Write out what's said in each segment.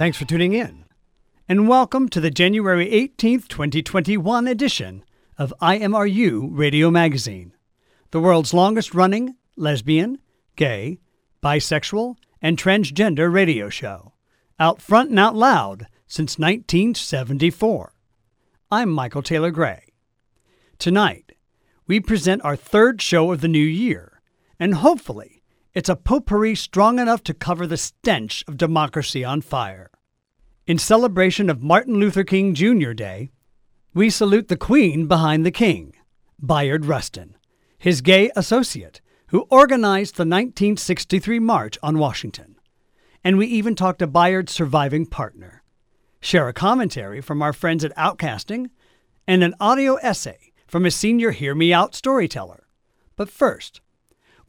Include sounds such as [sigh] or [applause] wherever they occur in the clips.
Thanks for tuning in. And welcome to the January 18th, 2021 edition of IMRU Radio Magazine, the world's longest running lesbian, gay, bisexual, and transgender radio show, out front and out loud since 1974. I'm Michael Taylor Gray. Tonight, we present our third show of the new year, and hopefully, it's a potpourri strong enough to cover the stench of democracy on fire. In celebration of Martin Luther King Jr. Day, we salute the Queen behind the King, Bayard Rustin, his gay associate, who organized the 1963 March on Washington. And we even talk to Bayard's surviving partner, share a commentary from our friends at Outcasting, and an audio essay from a senior Hear Me Out storyteller. But first,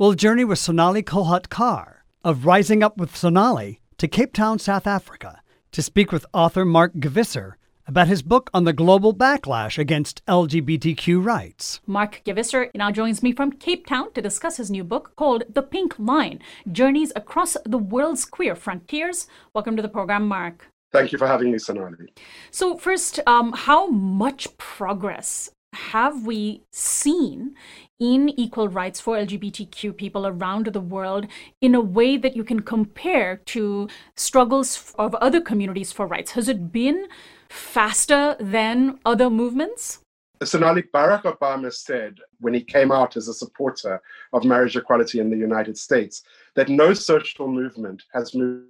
we'll journey with Sonali Kolhatkar of Rising Up with Sonali to Cape Town, South Africa, to speak with author Mark Gevisser about his book on the global backlash against LGBTQ rights. Mark Gevisser now joins me from Cape Town to discuss his new book called The Pink Line Journeys Across the World's Queer Frontiers. Welcome to the program, Mark. Thank you for having me, Sonali. So, first, um, how much progress have we seen in equal rights for LGBTQ people around the world in a way that you can compare to struggles of other communities for rights? Has it been faster than other movements? Sonali, Barack Obama said when he came out as a supporter of marriage equality in the United States that no social movement has moved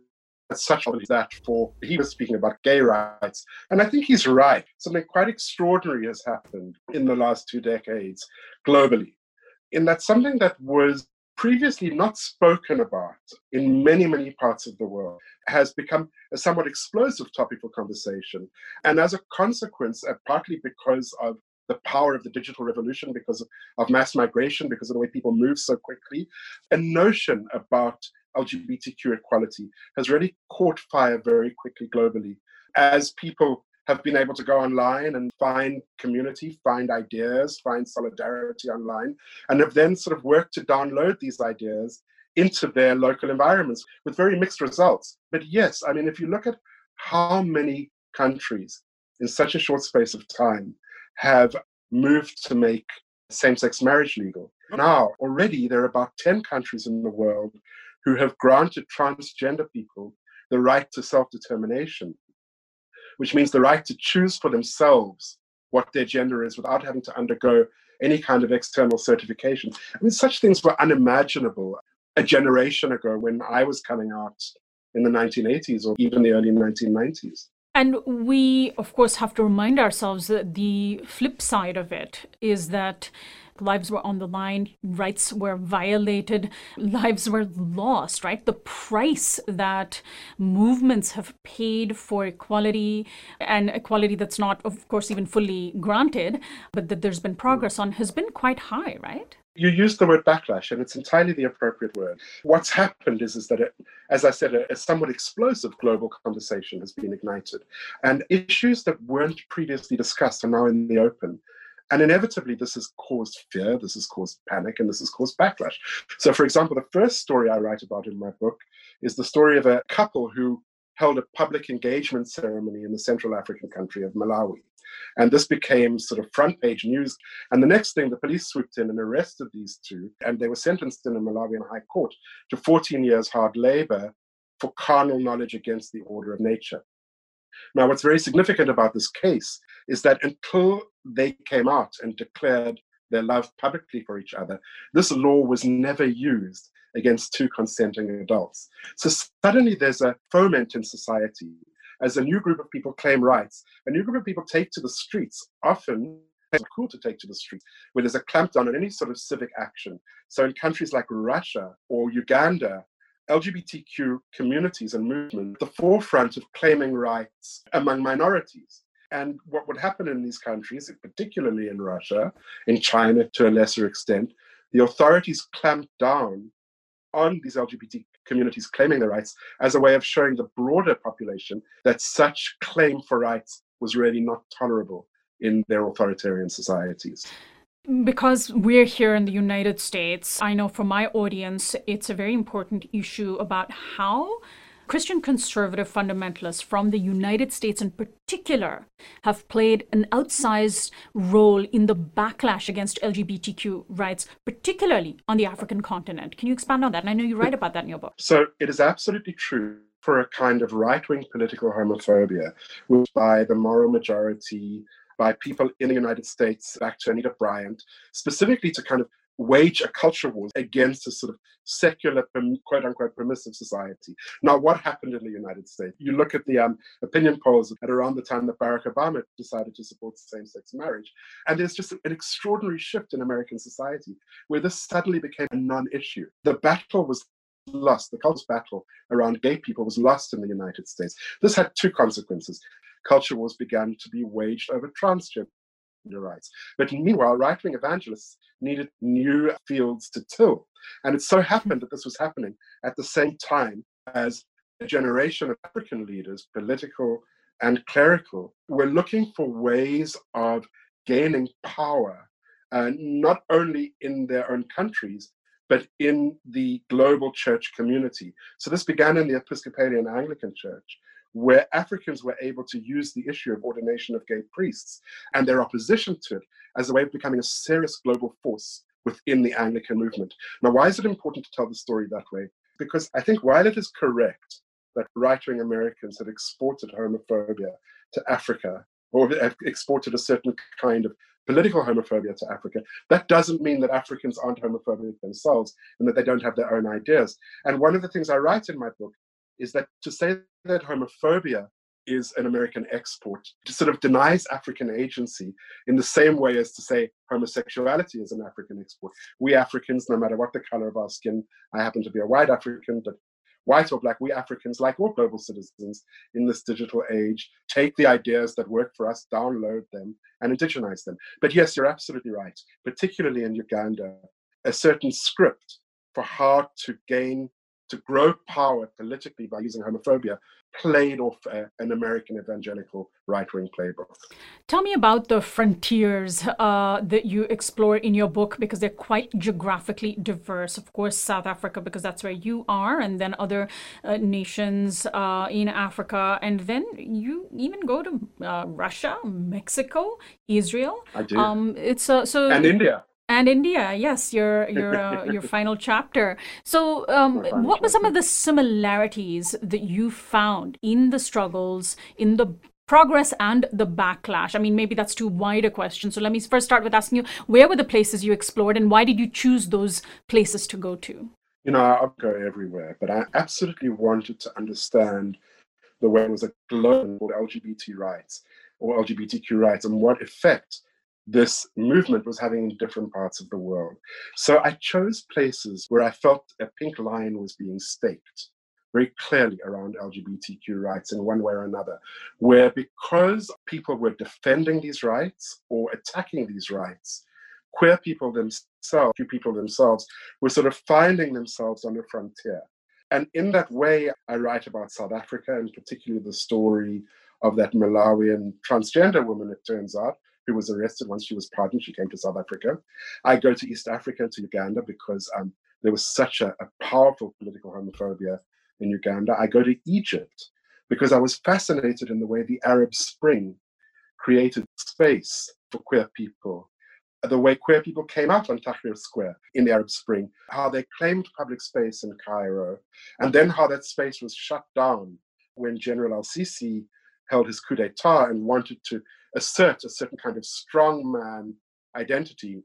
such a that for he was speaking about gay rights. And I think he's right. Something quite extraordinary has happened in the last two decades globally, in that something that was previously not spoken about in many, many parts of the world has become a somewhat explosive topic for conversation. And as a consequence, uh, partly because of the power of the digital revolution, because of, of mass migration, because of the way people move so quickly, a notion about LGBTQ equality has really caught fire very quickly globally as people have been able to go online and find community, find ideas, find solidarity online, and have then sort of worked to download these ideas into their local environments with very mixed results. But yes, I mean, if you look at how many countries in such a short space of time have moved to make same sex marriage legal, now already there are about 10 countries in the world who have granted transgender people the right to self determination, which means the right to choose for themselves what their gender is without having to undergo any kind of external certification. I mean, such things were unimaginable a generation ago when I was coming out in the 1980s or even the early 1990s. And we, of course, have to remind ourselves that the flip side of it is that lives were on the line, rights were violated, lives were lost, right? The price that movements have paid for equality and equality that's not, of course, even fully granted, but that there's been progress on has been quite high, right? You used the word backlash, and it's entirely the appropriate word. What's happened is, is that, it, as I said, a, a somewhat explosive global conversation has been ignited, and issues that weren't previously discussed are now in the open. And inevitably, this has caused fear, this has caused panic, and this has caused backlash. So, for example, the first story I write about in my book is the story of a couple who held a public engagement ceremony in the Central African country of Malawi. And this became sort of front page news. And the next thing, the police swooped in and arrested these two, and they were sentenced in a Malawian High Court to 14 years hard labor for carnal knowledge against the order of nature. Now, what's very significant about this case is that until they came out and declared their love publicly for each other, this law was never used against two consenting adults. So suddenly there's a foment in society as a new group of people claim rights. A new group of people take to the streets, often it's cool to take to the streets, where there's a clampdown on any sort of civic action. So in countries like Russia or Uganda, LGBTQ communities and movements at the forefront of claiming rights among minorities. And what would happen in these countries, particularly in Russia, in China to a lesser extent, the authorities clamped down on these LGBT communities claiming their rights as a way of showing the broader population that such claim for rights was really not tolerable in their authoritarian societies. Because we're here in the United States, I know for my audience, it's a very important issue about how Christian conservative fundamentalists from the United States in particular have played an outsized role in the backlash against LGBTQ rights, particularly on the African continent. Can you expand on that? And I know you write about that in your book. So it is absolutely true for a kind of right wing political homophobia, which by the moral majority, by people in the United States, back to Anita Bryant, specifically to kind of wage a culture war against a sort of secular, quote unquote, permissive society. Now, what happened in the United States? You look at the um, opinion polls at around the time that Barack Obama decided to support same sex marriage, and there's just an extraordinary shift in American society where this suddenly became a non issue. The battle was lost. The culture battle around gay people was lost in the United States. This had two consequences. Culture wars began to be waged over transgender rights. But meanwhile, right wing evangelists needed new fields to till. And it so happened that this was happening at the same time as a generation of African leaders, political and clerical, were looking for ways of gaining power, uh, not only in their own countries, but in the global church community. So this began in the Episcopalian Anglican Church, where Africans were able to use the issue of ordination of gay priests and their opposition to it as a way of becoming a serious global force within the Anglican movement. Now, why is it important to tell the story that way? Because I think while it is correct that right wing Americans had exported homophobia to Africa or exported a certain kind of political homophobia to Africa, that doesn't mean that Africans aren't homophobic themselves and that they don't have their own ideas. And one of the things I write in my book is that to say that homophobia is an American export to sort of denies African agency in the same way as to say homosexuality is an African export. We Africans, no matter what the color of our skin, I happen to be a white African, but white or black, we Africans, like all global citizens in this digital age, take the ideas that work for us, download them, and indigenize them. But yes, you're absolutely right, particularly in Uganda, a certain script for how to gain to grow power politically by using homophobia played off uh, an American evangelical right wing playbook. Tell me about the frontiers uh, that you explore in your book because they're quite geographically diverse. Of course, South Africa, because that's where you are, and then other uh, nations uh, in Africa. And then you even go to uh, Russia, Mexico, Israel. I do. Um, it's uh, so. And India and India. Yes, your your uh, [laughs] your final chapter. So, um, what were some of the similarities that you found in the struggles, in the progress and the backlash? I mean, maybe that's too wide a question. So let me first start with asking you: Where were the places you explored, and why did you choose those places to go to? You know, I'll go everywhere, but I absolutely wanted to understand the way it was a global LGBT rights or LGBTQ rights and what effect this movement was having in different parts of the world. So I chose places where I felt a pink line was being staked very clearly around LGBTQ rights in one way or another, where because people were defending these rights or attacking these rights, queer people themselves, queer people themselves, were sort of finding themselves on the frontier. And in that way, I write about South Africa and particularly the story of that Malawian transgender woman, it turns out, who was arrested once she was pardoned. She came to South Africa. I go to East Africa, to Uganda, because um, there was such a, a powerful political homophobia in Uganda. I go to Egypt because I was fascinated in the way the Arab Spring created space for queer people. The way queer people came out on Tahrir Square in the Arab Spring, how they claimed public space in Cairo, and then how that space was shut down when General al Sisi held his coup d'etat and wanted to assert a certain kind of strongman identity,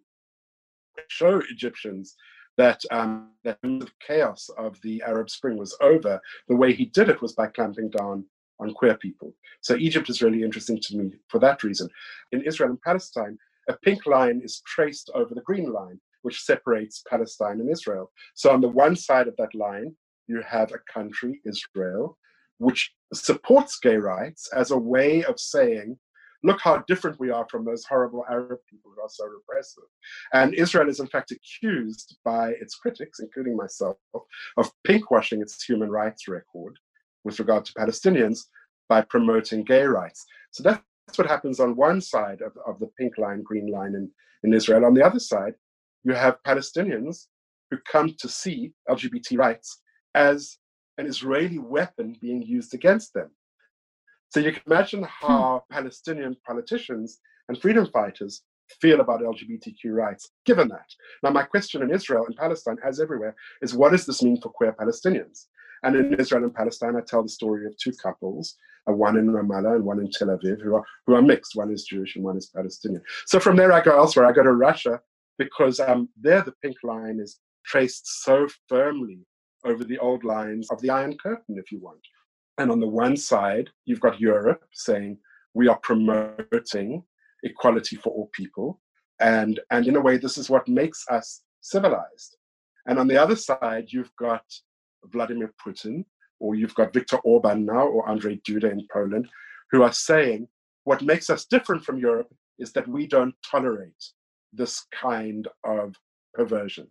show Egyptians that um, that the chaos of the Arab Spring was over. The way he did it was by clamping down on queer people. So Egypt is really interesting to me for that reason. In Israel and Palestine, a pink line is traced over the green line, which separates Palestine and Israel. So on the one side of that line, you have a country, Israel, which supports gay rights as a way of saying, look how different we are from those horrible Arab people who are so repressive. And Israel is, in fact, accused by its critics, including myself, of pinkwashing its human rights record with regard to Palestinians by promoting gay rights. So that's what happens on one side of, of the pink line, green line in, in Israel. On the other side, you have Palestinians who come to see LGBT rights as an Israeli weapon being used against them. So you can imagine hmm. how hmm. Palestinian politicians and freedom fighters feel about LGBTQ rights, given that. Now, my question in Israel and Palestine, as everywhere, is what does this mean for queer Palestinians? And in Israel and Palestine, I tell the story of two couples, uh, one in Ramallah and one in Tel Aviv, who are, who are mixed. One is Jewish and one is Palestinian. So from there, I go elsewhere. I go to Russia because um, there the pink line is traced so firmly over the old lines of the Iron Curtain, if you want. And on the one side, you've got Europe saying, we are promoting equality for all people. And, and in a way, this is what makes us civilized. And on the other side, you've got Vladimir Putin, or you've got Viktor Orban now, or Andrzej Duda in Poland, who are saying what makes us different from Europe is that we don't tolerate this kind of perversion.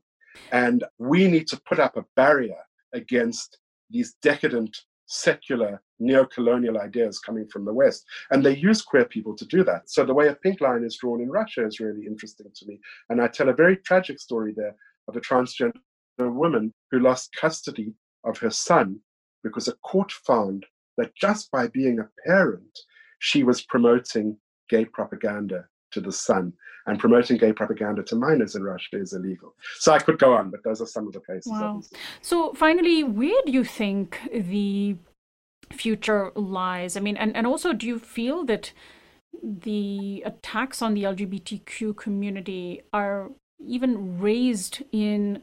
And we need to put up a barrier against these decadent, secular, neo colonial ideas coming from the West. And they use queer people to do that. So the way a pink line is drawn in Russia is really interesting to me. And I tell a very tragic story there of a transgender woman who lost custody of her son because a court found that just by being a parent, she was promoting gay propaganda to the son, And promoting gay propaganda to minors in Russia is illegal. So I could go on, but those are some of the places. Wow. So finally, where do you think the future lies? I mean, and, and also, do you feel that the attacks on the LGBTQ community are even raised in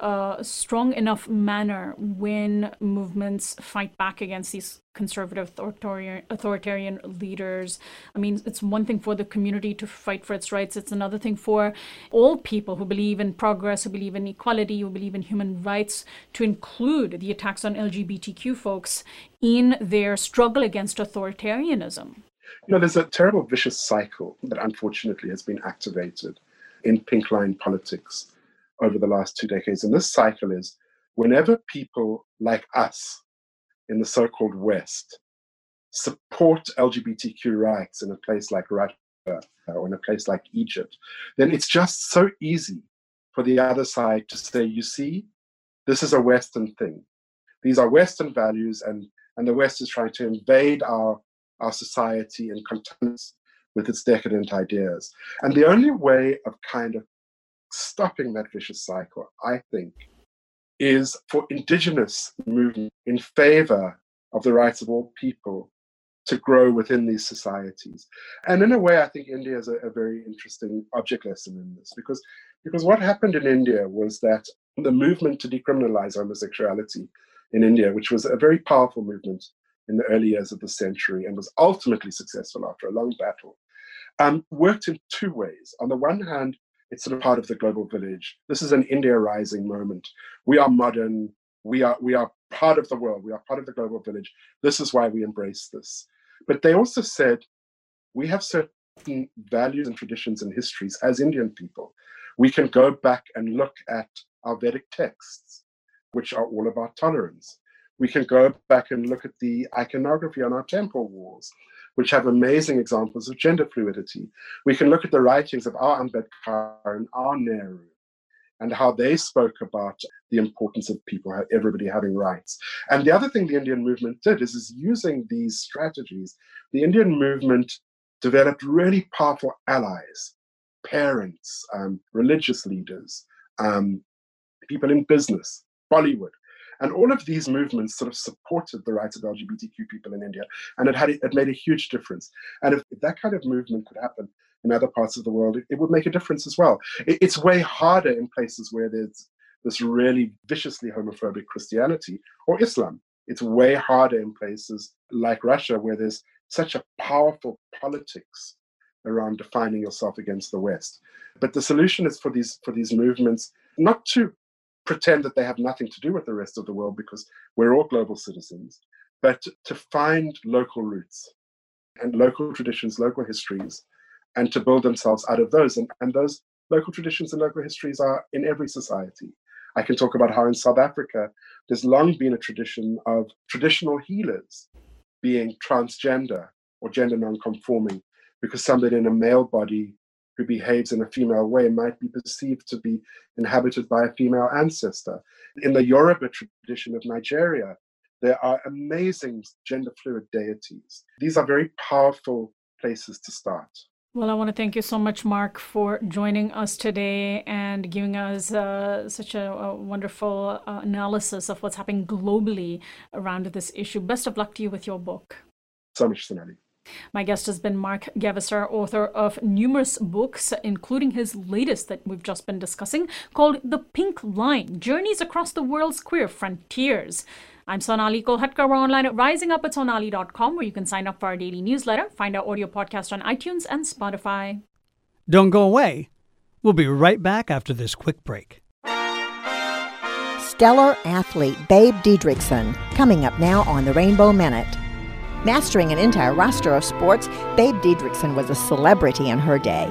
a strong enough manner when movements fight back against these conservative authoritarian, authoritarian leaders. I mean, it's one thing for the community to fight for its rights, it's another thing for all people who believe in progress, who believe in equality, who believe in human rights, to include the attacks on LGBTQ folks in their struggle against authoritarianism. You know, there's a terrible vicious cycle that unfortunately has been activated in pink line politics over the last two decades. And this cycle is whenever people like us in the so called West support LGBTQ rights in a place like Russia or in a place like Egypt, then it's just so easy for the other side to say, you see, this is a Western thing. These are Western values, and, and the West is trying to invade our, our society and contaminate with its decadent ideas. And the only way of kind of stopping that vicious cycle, I think, is for indigenous movement in favor of the rights of all people to grow within these societies. And in a way, I think India is a, a very interesting object lesson in this because, because what happened in India was that the movement to decriminalize homosexuality in India, which was a very powerful movement in the early years of the century and was ultimately successful after a long battle, um, worked in two ways. On the one hand, it's sort of part of the global village. This is an India rising moment. We are modern. We are we are part of the world. We are part of the global village. This is why we embrace this. But they also said we have certain values and traditions and histories as Indian people. We can go back and look at our Vedic texts, which are all about tolerance. We can go back and look at the iconography on our temple walls which have amazing examples of gender fluidity. We can look at the writings of our Ambedkar and our Nehru and how they spoke about the importance of people, everybody having rights. And the other thing the Indian movement did is, is using these strategies, the Indian movement developed really powerful allies, parents, um, religious leaders, um, people in business, Bollywood. And all of these movements sort of supported the rights of LGBTQ people in India, and it had it made a huge difference. And if, that kind of movement could happen in other parts of the world, it, it would make a difference as well. It, it's way harder in places where there's this really viciously homophobic Christianity or Islam. It's way harder in places like Russia, where there's such a powerful politics around defining yourself against the West. But the solution is for these for these movements not to pretend that they have nothing to do with the rest of the world because we're all global citizens, but to find local roots and local traditions, local histories, and to build themselves out of those. And, and those local traditions and local histories are in every society. I can talk about how in South Africa, there's long been a tradition of traditional healers being transgender or gender non-conforming because somebody in a male body who behaves in a female way might be perceived to be inhabited by a female ancestor. In the Yoruba tradition of Nigeria, there are amazing gender fluid deities. These are very powerful places to start. Well, I want to thank you so much, Mark, for joining us today and giving us uh, such a, a wonderful uh, analysis of what's happening globally around this issue. Best of luck to you with your book. So much, Sonali. My guest has been Mark Gevisser, author of numerous books, including his latest that we've just been discussing, called The Pink Line Journeys Across the World's Queer Frontiers. I'm Sonali Kolhatkar. We're online at risingup at sonali.com, where you can sign up for our daily newsletter, find our audio podcast on iTunes and Spotify. Don't go away. We'll be right back after this quick break. Stellar athlete Babe Didrikson, coming up now on the Rainbow Minute. Mastering an entire roster of sports, Babe Didrikson was a celebrity in her day.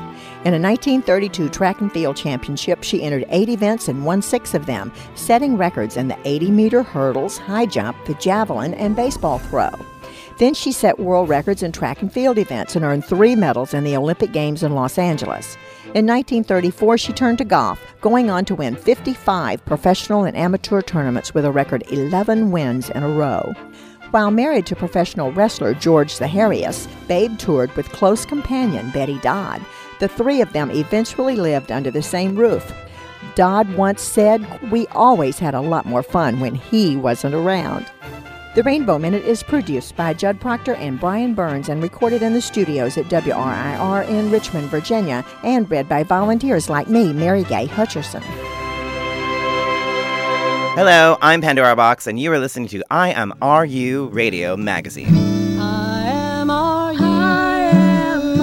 In a 1932 track and field championship, she entered eight events and won six of them, setting records in the 80 meter hurdles, high jump, the javelin, and baseball throw. Then she set world records in track and field events and earned three medals in the Olympic Games in Los Angeles. In 1934, she turned to golf, going on to win 55 professional and amateur tournaments with a record 11 wins in a row. While married to professional wrestler George Zaharias, Babe toured with close companion Betty Dodd. The three of them eventually lived under the same roof. Dodd once said, We always had a lot more fun when he wasn't around. The Rainbow Minute is produced by Judd Proctor and Brian Burns and recorded in the studios at WRIR in Richmond, Virginia, and read by volunteers like me, Mary Gay Hutcherson. Hello, I'm Pandora Box, and you are listening to I Am RU Radio Magazine. I am RU. I am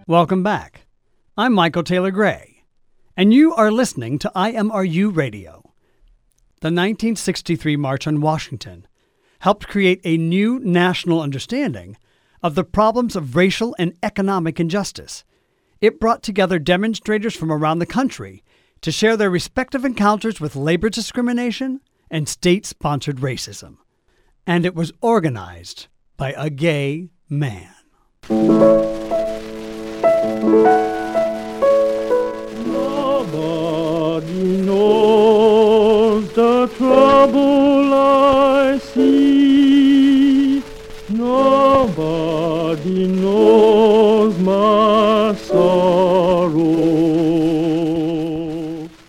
RU. Welcome back. I'm Michael Taylor Gray, and you are listening to IMRU Radio. The 1963 March on Washington helped create a new national understanding of the problems of racial and economic injustice. It brought together demonstrators from around the country to share their respective encounters with labor discrimination and state sponsored racism. And it was organized by a gay man. Nobody knows the trouble I Nobody knows my sorrow.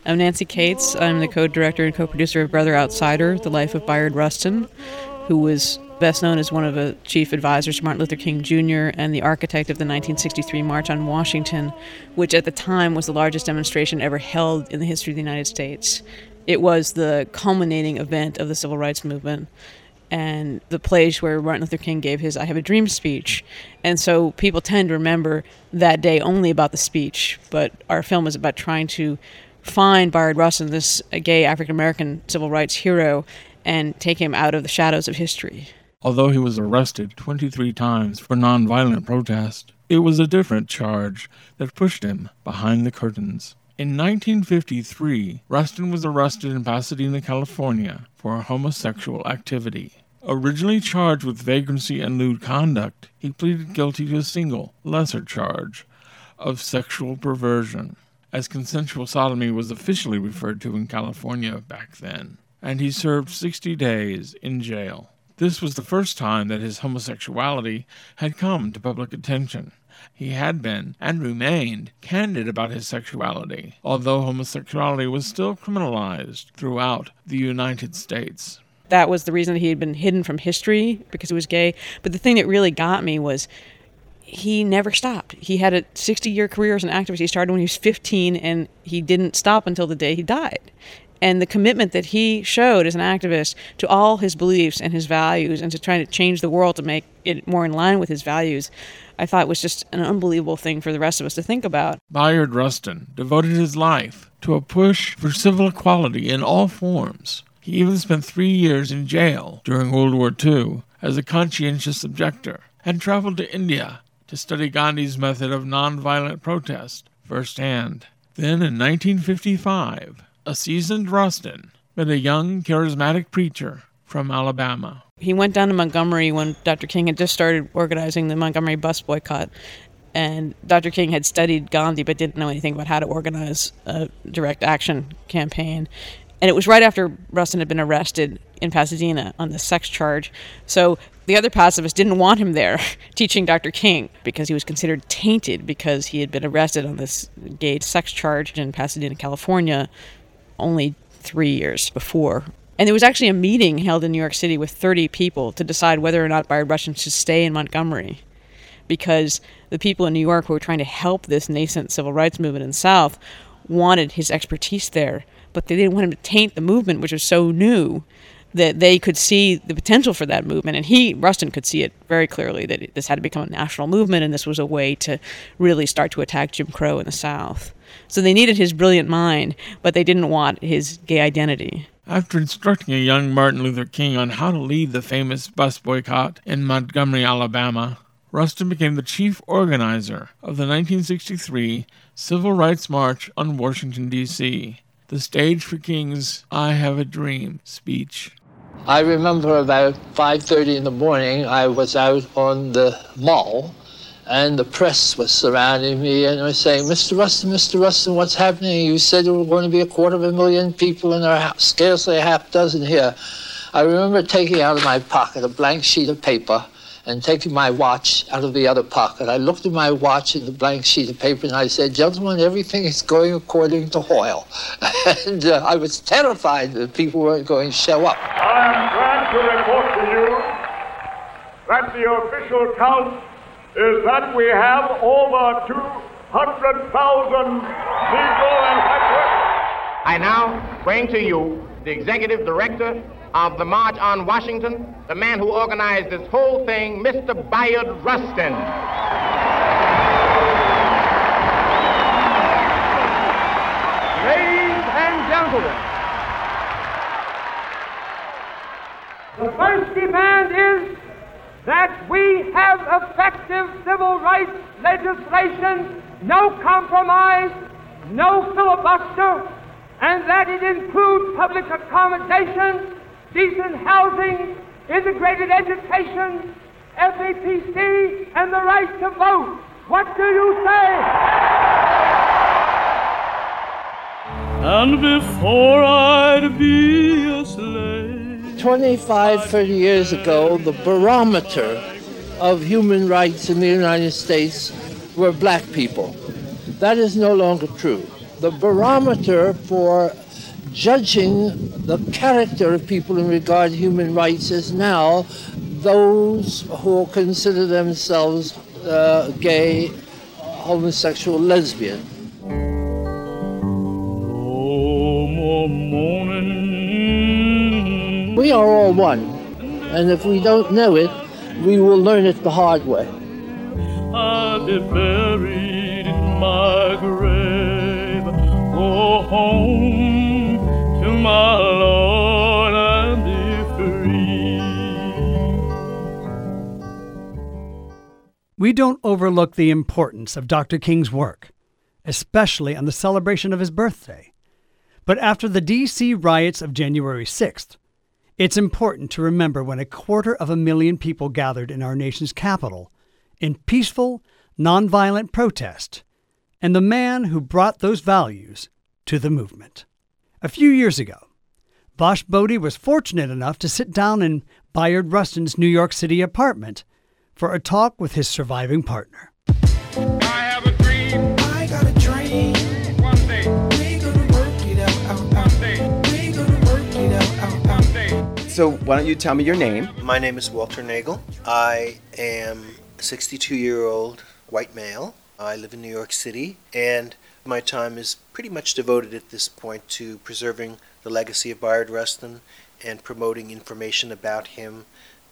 I'm Nancy Cates. I'm the co-director and co-producer of Brother Outsider: The Life of Bayard Rustin, who was best known as one of the chief advisors to Martin Luther King Jr. and the architect of the 1963 March on Washington, which at the time was the largest demonstration ever held in the history of the United States. It was the culminating event of the civil rights movement and the place where Martin Luther King gave his I Have a Dream speech. And so people tend to remember that day only about the speech, but our film is about trying to find Bayard Rustin, this gay African American civil rights hero, and take him out of the shadows of history. Although he was arrested 23 times for nonviolent protest, it was a different charge that pushed him behind the curtains. In 1953, Rustin was arrested in Pasadena, California for homosexual activity. Originally charged with vagrancy and lewd conduct, he pleaded guilty to a single, lesser charge of sexual perversion, as consensual sodomy was officially referred to in California back then, and he served 60 days in jail. This was the first time that his homosexuality had come to public attention. He had been, and remained, candid about his sexuality, although homosexuality was still criminalized throughout the United States. That was the reason he had been hidden from history because he was gay. But the thing that really got me was he never stopped. He had a 60 year career as an activist. He started when he was 15 and he didn't stop until the day he died. And the commitment that he showed as an activist to all his beliefs and his values and to trying to change the world to make it more in line with his values, I thought was just an unbelievable thing for the rest of us to think about. Bayard Rustin devoted his life to a push for civil equality in all forms. He even spent three years in jail during World War II as a conscientious objector and traveled to India to study Gandhi's method of nonviolent protest firsthand. Then in 1955, a seasoned Rustin met a young, charismatic preacher from Alabama. He went down to Montgomery when Dr. King had just started organizing the Montgomery bus boycott. And Dr. King had studied Gandhi but didn't know anything about how to organize a direct action campaign. And it was right after Rustin had been arrested in Pasadena on the sex charge. So the other pacifists didn't want him there [laughs] teaching Dr. King because he was considered tainted because he had been arrested on this gay sex charge in Pasadena, California, only three years before. And there was actually a meeting held in New York City with 30 people to decide whether or not Bayard Rustin should stay in Montgomery because the people in New York who were trying to help this nascent civil rights movement in the South wanted his expertise there but they didn't want him to taint the movement, which was so new that they could see the potential for that movement. And he, Rustin, could see it very clearly that this had to become a national movement and this was a way to really start to attack Jim Crow in the South. So they needed his brilliant mind, but they didn't want his gay identity. After instructing a young Martin Luther King on how to lead the famous bus boycott in Montgomery, Alabama, Rustin became the chief organizer of the 1963 Civil Rights March on Washington, D.C the stage for King's I Have a Dream speech. I remember about 5:30 in the morning I was out on the mall and the press was surrounding me and was saying, Mr. Rustin, Mr. Rustin, what's happening? You said there were going to be a quarter of a million people and there are scarcely a half dozen here. I remember taking out of my pocket a blank sheet of paper and taking my watch out of the other pocket. I looked at my watch and the blank sheet of paper and I said, Gentlemen, everything is going according to Hoyle. [laughs] and uh, I was terrified that people weren't going to show up. I am glad to report to you that the official count is that we have over 200,000 Negro and white workers. I now bring to you the executive director of the March on Washington, the man who organized this whole thing, Mr. Bayard Rustin. Ladies and gentlemen, the first demand is that we have effective civil rights legislation, no compromise, no filibuster, and that it includes public accommodation decent housing, integrated education, FEPC, and the right to vote. What do you say? And before I'd be a slave. 25, 30 years ago, the barometer of human rights in the United States were black people. That is no longer true. The barometer for judging the character of people in regard to human rights is now those who consider themselves uh, gay, homosexual, lesbian. We are all one, and if we don't know it, we will learn it the hard way. I'll be buried in my grave. Go home my Lord, and be free. We don't overlook the importance of Dr. King's work, especially on the celebration of his birthday. But after the D.C. riots of January 6th, it's important to remember when a quarter of a million people gathered in our nation's capital in peaceful, nonviolent protest, and the man who brought those values to the movement. A few years ago, Bosch Bodie was fortunate enough to sit down in Bayard Rustin's New York City apartment for a talk with his surviving partner. So, why don't you tell me your name? My name is Walter Naegle. I am a 62 year old white male. I live in New York City, and my time is pretty much devoted at this point to preserving the legacy of Bayard Rustin and promoting information about him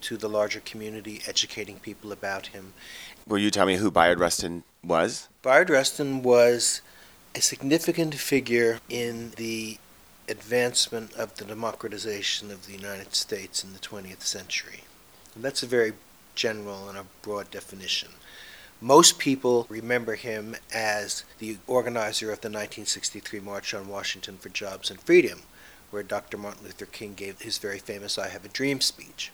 to the larger community, educating people about him. Will you tell me who Bayard Rustin was? Bayard Rustin was a significant figure in the advancement of the democratization of the United States in the 20th century. And that's a very general and a broad definition. Most people remember him as the organizer of the 1963 March on Washington for Jobs and Freedom, where Dr. Martin Luther King gave his very famous I Have a Dream speech.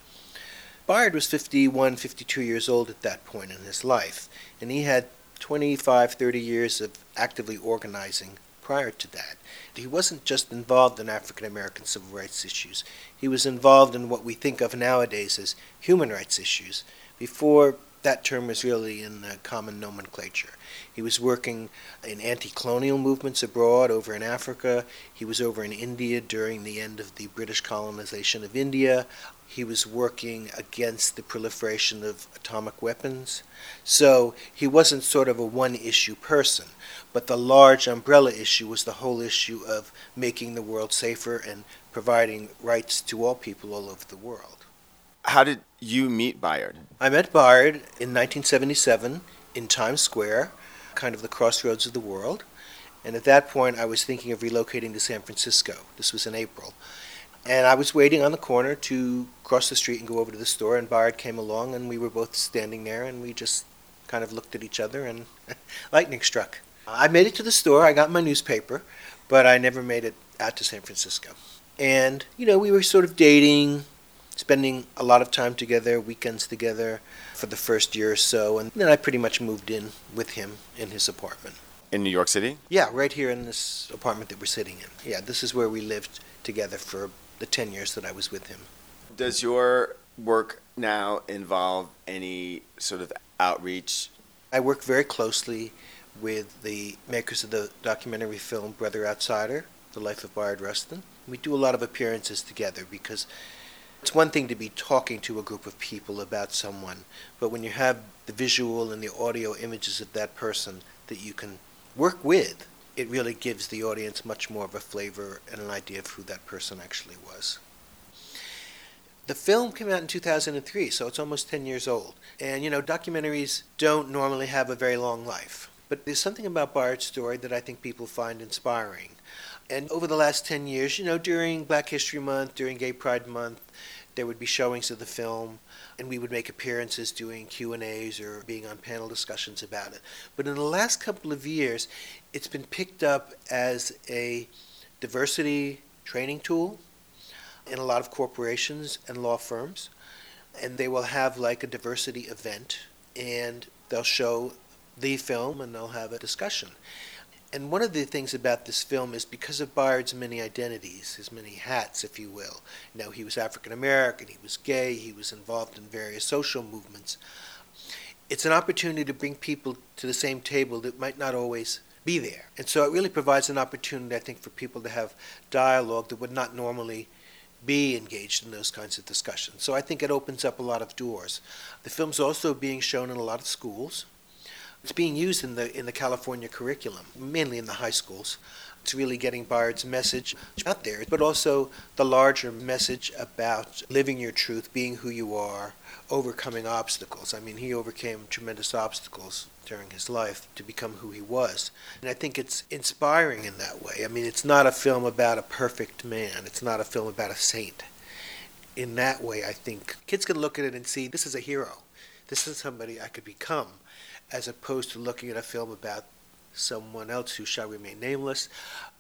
Bayard was 51, 52 years old at that point in his life, and he had 25, 30 years of actively organizing prior to that. He wasn't just involved in African American civil rights issues, he was involved in what we think of nowadays as human rights issues. Before that term was really in the common nomenclature. He was working in anti colonial movements abroad over in Africa. He was over in India during the end of the British colonization of India. He was working against the proliferation of atomic weapons. So he wasn't sort of a one issue person, but the large umbrella issue was the whole issue of making the world safer and providing rights to all people all over the world. How did you meet Bayard? I met Bayard in 1977 in Times Square, kind of the crossroads of the world. And at that point, I was thinking of relocating to San Francisco. This was in April. And I was waiting on the corner to cross the street and go over to the store, and Bayard came along, and we were both standing there, and we just kind of looked at each other, and [laughs] lightning struck. I made it to the store, I got my newspaper, but I never made it out to San Francisco. And, you know, we were sort of dating, spending a lot of time together, weekends together for the first year or so, and then I pretty much moved in with him in his apartment. In New York City? Yeah, right here in this apartment that we're sitting in. Yeah, this is where we lived together for the 10 years that I was with him. Does your work now involve any sort of outreach? I work very closely with the makers of the documentary film Brother Outsider, The Life of Bayard Rustin. We do a lot of appearances together because it's one thing to be talking to a group of people about someone, but when you have the visual and the audio images of that person that you can work with, it really gives the audience much more of a flavor and an idea of who that person actually was. The film came out in 2003, so it's almost 10 years old. And you know, documentaries don't normally have a very long life. But there's something about Bayard's story that I think people find inspiring. And over the last 10 years, you know, during Black History Month, during Gay Pride Month, there would be showings of the film and we would make appearances doing q&a's or being on panel discussions about it but in the last couple of years it's been picked up as a diversity training tool in a lot of corporations and law firms and they will have like a diversity event and they'll show the film and they'll have a discussion and one of the things about this film is because of Bayard's many identities, his many hats, if you will. You know, he was African American, he was gay, he was involved in various social movements. It's an opportunity to bring people to the same table that might not always be there. And so it really provides an opportunity, I think, for people to have dialogue that would not normally be engaged in those kinds of discussions. So I think it opens up a lot of doors. The film's also being shown in a lot of schools. It's being used in the in the California curriculum, mainly in the high schools. It's really getting Bayard's message out there, but also the larger message about living your truth, being who you are, overcoming obstacles. I mean, he overcame tremendous obstacles during his life to become who he was. And I think it's inspiring in that way. I mean, it's not a film about a perfect man, it's not a film about a saint. In that way, I think kids can look at it and see this is a hero. This is somebody I could become as opposed to looking at a film about someone else who shall remain nameless.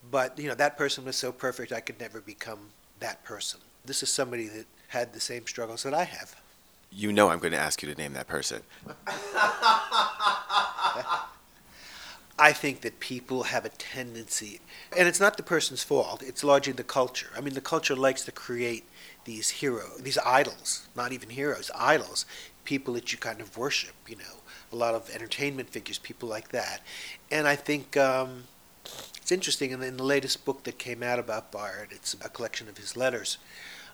But, you know, that person was so perfect I could never become that person. This is somebody that had the same struggles that I have. You know I'm going to ask you to name that person. [laughs] I think that people have a tendency, and it's not the person's fault, it's largely the culture. I mean, the culture likes to create these heroes, these idols, not even heroes, idols, people that you kind of worship, you know, a lot of entertainment figures, people like that. And I think um, it's interesting, in the, in the latest book that came out about Bayard, it's a collection of his letters.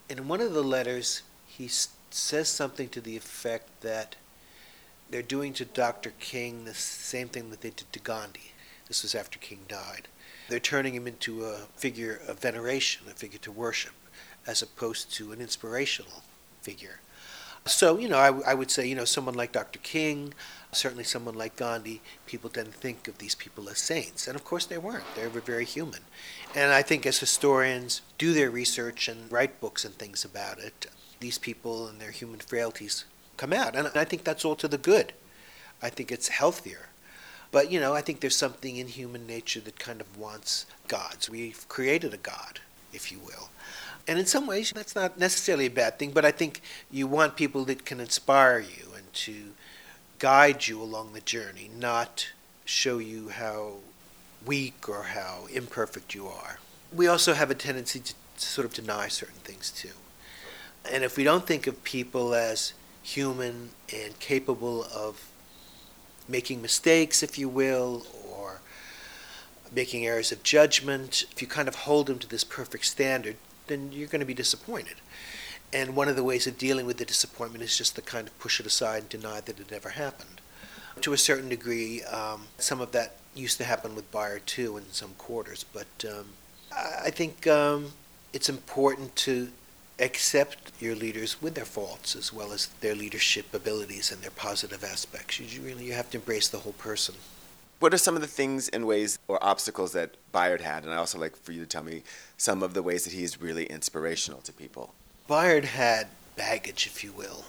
In one of the letters, he s- says something to the effect that they're doing to Dr. King the same thing that they did to Gandhi. This was after King died. They're turning him into a figure of veneration, a figure to worship, as opposed to an inspirational figure. So, you know, I, I would say, you know, someone like Dr. King, certainly someone like Gandhi, people to think of these people as saints. And of course they weren't. They were very human. And I think as historians do their research and write books and things about it, these people and their human frailties come out. And I think that's all to the good. I think it's healthier. But, you know, I think there's something in human nature that kind of wants gods. We've created a god, if you will. And in some ways, that's not necessarily a bad thing, but I think you want people that can inspire you and to guide you along the journey, not show you how weak or how imperfect you are. We also have a tendency to sort of deny certain things too. And if we don't think of people as human and capable of making mistakes, if you will, or making errors of judgment, if you kind of hold them to this perfect standard, then you're going to be disappointed. And one of the ways of dealing with the disappointment is just to kind of push it aside and deny that it ever happened. To a certain degree, um, some of that used to happen with Bayard too in some quarters, but um, I think um, it's important to accept your leaders with their faults as well as their leadership abilities and their positive aspects. You really you have to embrace the whole person. What are some of the things and ways or obstacles that Bayard had? And I also like for you to tell me some of the ways that he is really inspirational to people. Bayard had baggage, if you will.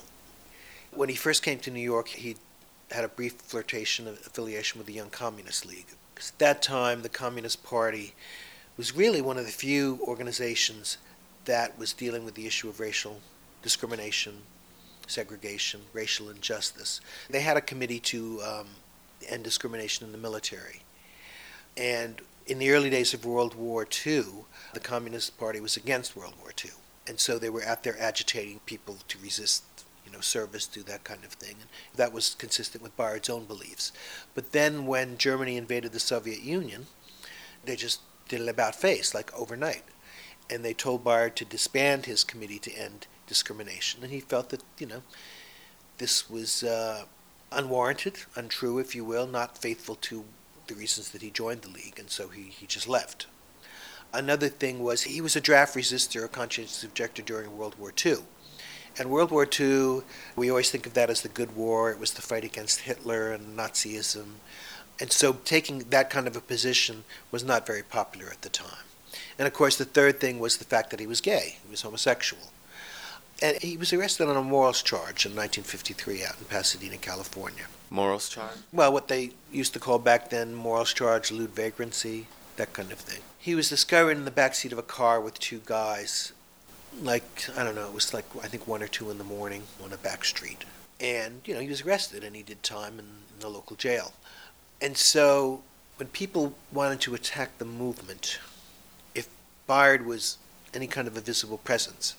When he first came to New York, he had a brief flirtation of affiliation with the Young Communist League. Because at that time, the Communist Party was really one of the few organizations that was dealing with the issue of racial discrimination, segregation, racial injustice. They had a committee to um, end discrimination in the military. And in the early days of World War II, the Communist Party was against World War II. And so they were out there agitating people to resist you know, service, do that kind of thing. And that was consistent with Bayard's own beliefs. But then when Germany invaded the Soviet Union, they just did it about face, like overnight. And they told Bayard to disband his committee to end discrimination. And he felt that, you know, this was uh, unwarranted, untrue, if you will, not faithful to the reasons that he joined the League. And so he, he just left. Another thing was he was a draft resistor, a conscientious objector during World War II. And World War II, we always think of that as the good war. It was the fight against Hitler and Nazism. And so taking that kind of a position was not very popular at the time. And of course, the third thing was the fact that he was gay, he was homosexual. And he was arrested on a morals charge in 1953 out in Pasadena, California. Morals charge? Well, what they used to call back then morals charge, lewd vagrancy, that kind of thing. He was discovered in the back seat of a car with two guys like I don't know, it was like I think one or two in the morning on a back street, and you know he was arrested and he did time in, in the local jail, and so when people wanted to attack the movement, if Bayard was any kind of a visible presence,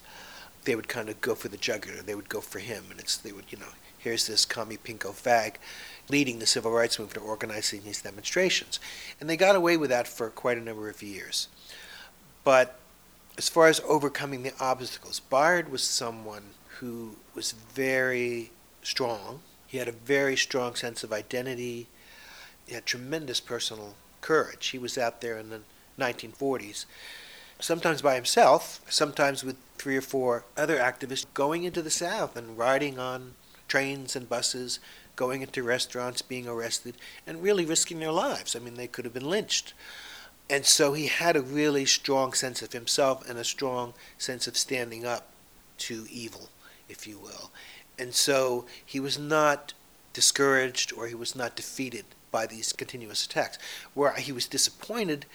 they would kind of go for the jugular. They would go for him, and it's they would you know here's this commie pinko fag leading the civil rights movement, organizing these demonstrations, and they got away with that for quite a number of years, but as far as overcoming the obstacles, Bayard was someone who was very strong. He had a very strong sense of identity. He had tremendous personal courage. He was out there in the 1940s, sometimes by himself, sometimes with three or four other activists, going into the South and riding on trains and buses, going into restaurants, being arrested, and really risking their lives. I mean, they could have been lynched. And so he had a really strong sense of himself and a strong sense of standing up to evil, if you will. And so he was not discouraged or he was not defeated by these continuous attacks. Where he was disappointed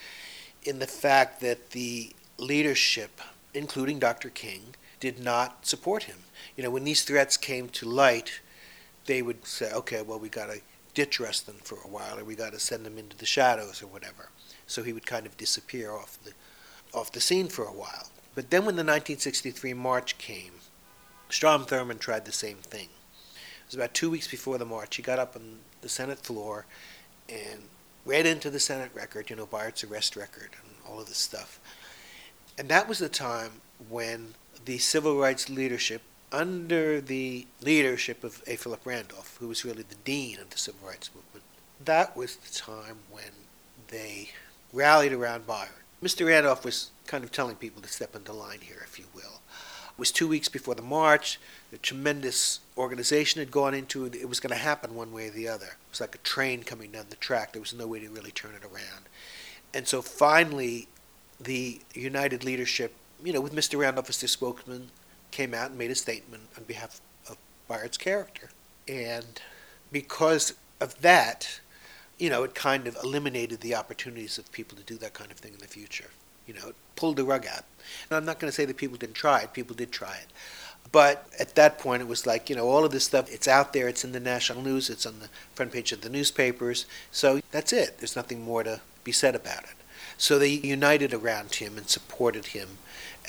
in the fact that the leadership, including Dr. King, did not support him. You know, when these threats came to light, they would say, okay, well, we got to ditch Rustin for a while, or we got to send him into the shadows, or whatever. So he would kind of disappear off the off the scene for a while. But then when the 1963 march came, Strom Thurmond tried the same thing. It was about two weeks before the march. He got up on the Senate floor and read into the Senate record, you know, Bayard's arrest record and all of this stuff. And that was the time when the civil rights leadership, under the leadership of A. Philip Randolph, who was really the dean of the civil rights movement, that was the time when they rallied around Bayard. Mr. Randolph was kind of telling people to step into line here, if you will. It was two weeks before the march. The tremendous organization had gone into it. It was going to happen one way or the other. It was like a train coming down the track. There was no way to really turn it around. And so finally, the United leadership, you know, with Mr. Randolph as their spokesman, came out and made a statement on behalf of Bayard's character. And because of that, you know, it kind of eliminated the opportunities of people to do that kind of thing in the future. You know, it pulled the rug out. And I'm not going to say that people didn't try it, people did try it. But at that point, it was like, you know, all of this stuff, it's out there, it's in the national news, it's on the front page of the newspapers. So that's it. There's nothing more to be said about it. So they united around him and supported him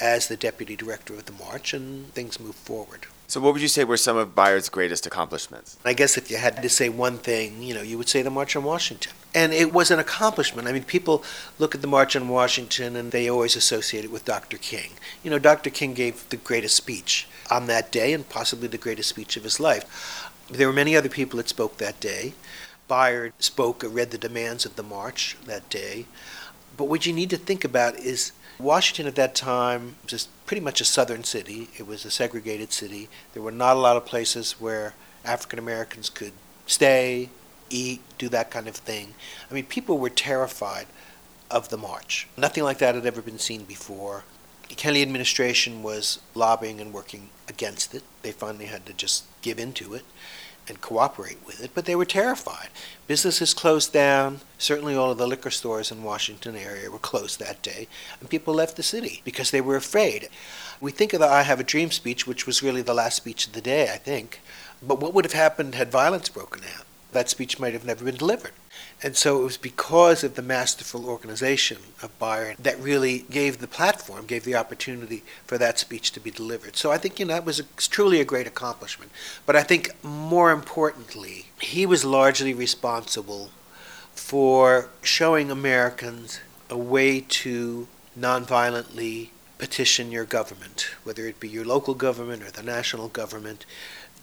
as the deputy director of the march, and things moved forward. So, what would you say were some of Bayard's greatest accomplishments? I guess if you had to say one thing, you know, you would say the March on Washington. And it was an accomplishment. I mean, people look at the March on Washington and they always associate it with Dr. King. You know, Dr. King gave the greatest speech on that day and possibly the greatest speech of his life. There were many other people that spoke that day. Bayard spoke, uh, read the demands of the march that day. But what you need to think about is Washington at that time was pretty much a southern city. It was a segregated city. There were not a lot of places where African Americans could stay, eat, do that kind of thing. I mean, people were terrified of the march. Nothing like that had ever been seen before. The Kennedy administration was lobbying and working against it. They finally had to just give in to it and cooperate with it, but they were terrified. Businesses closed down. Certainly, all of the liquor stores in Washington area were closed that day, and people left the city because they were afraid. We think of the "I Have a Dream" speech, which was really the last speech of the day, I think. But what would have happened had violence broken out? That speech might have never been delivered. And so it was because of the masterful organization of Bayard that really gave the platform, gave the opportunity for that speech to be delivered. So I think you know that was a, truly a great accomplishment. But I think more importantly, he was largely responsible for showing Americans a way to nonviolently petition your government, whether it be your local government or the national government,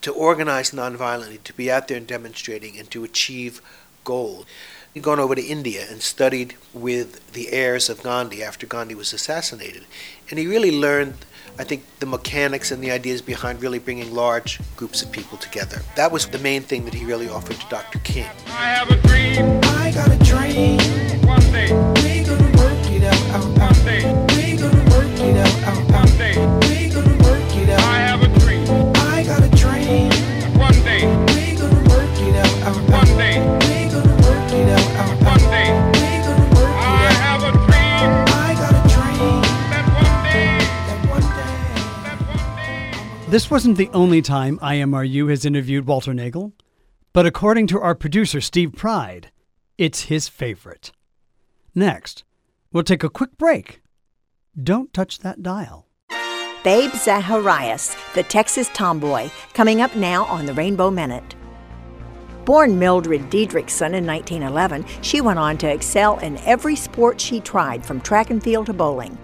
to organize nonviolently, to be out there and demonstrating, and to achieve goal. He'd gone over to India and studied with the heirs of Gandhi after Gandhi was assassinated. And he really learned, I think, the mechanics and the ideas behind really bringing large groups of people together. That was the main thing that he really offered to Dr. King. I have a dream. I got a dream. One day. We gonna work it out. out, out. One day. We gonna work it out. out, out. This wasn't the only time IMRU has interviewed Walter Naegle, but according to our producer Steve Pride, it's his favorite. Next, we'll take a quick break. Don't touch that dial. Babe Zaharias, the Texas tomboy, coming up now on the Rainbow Minute. Born Mildred Didrikson in 1911, she went on to excel in every sport she tried, from track and field to bowling.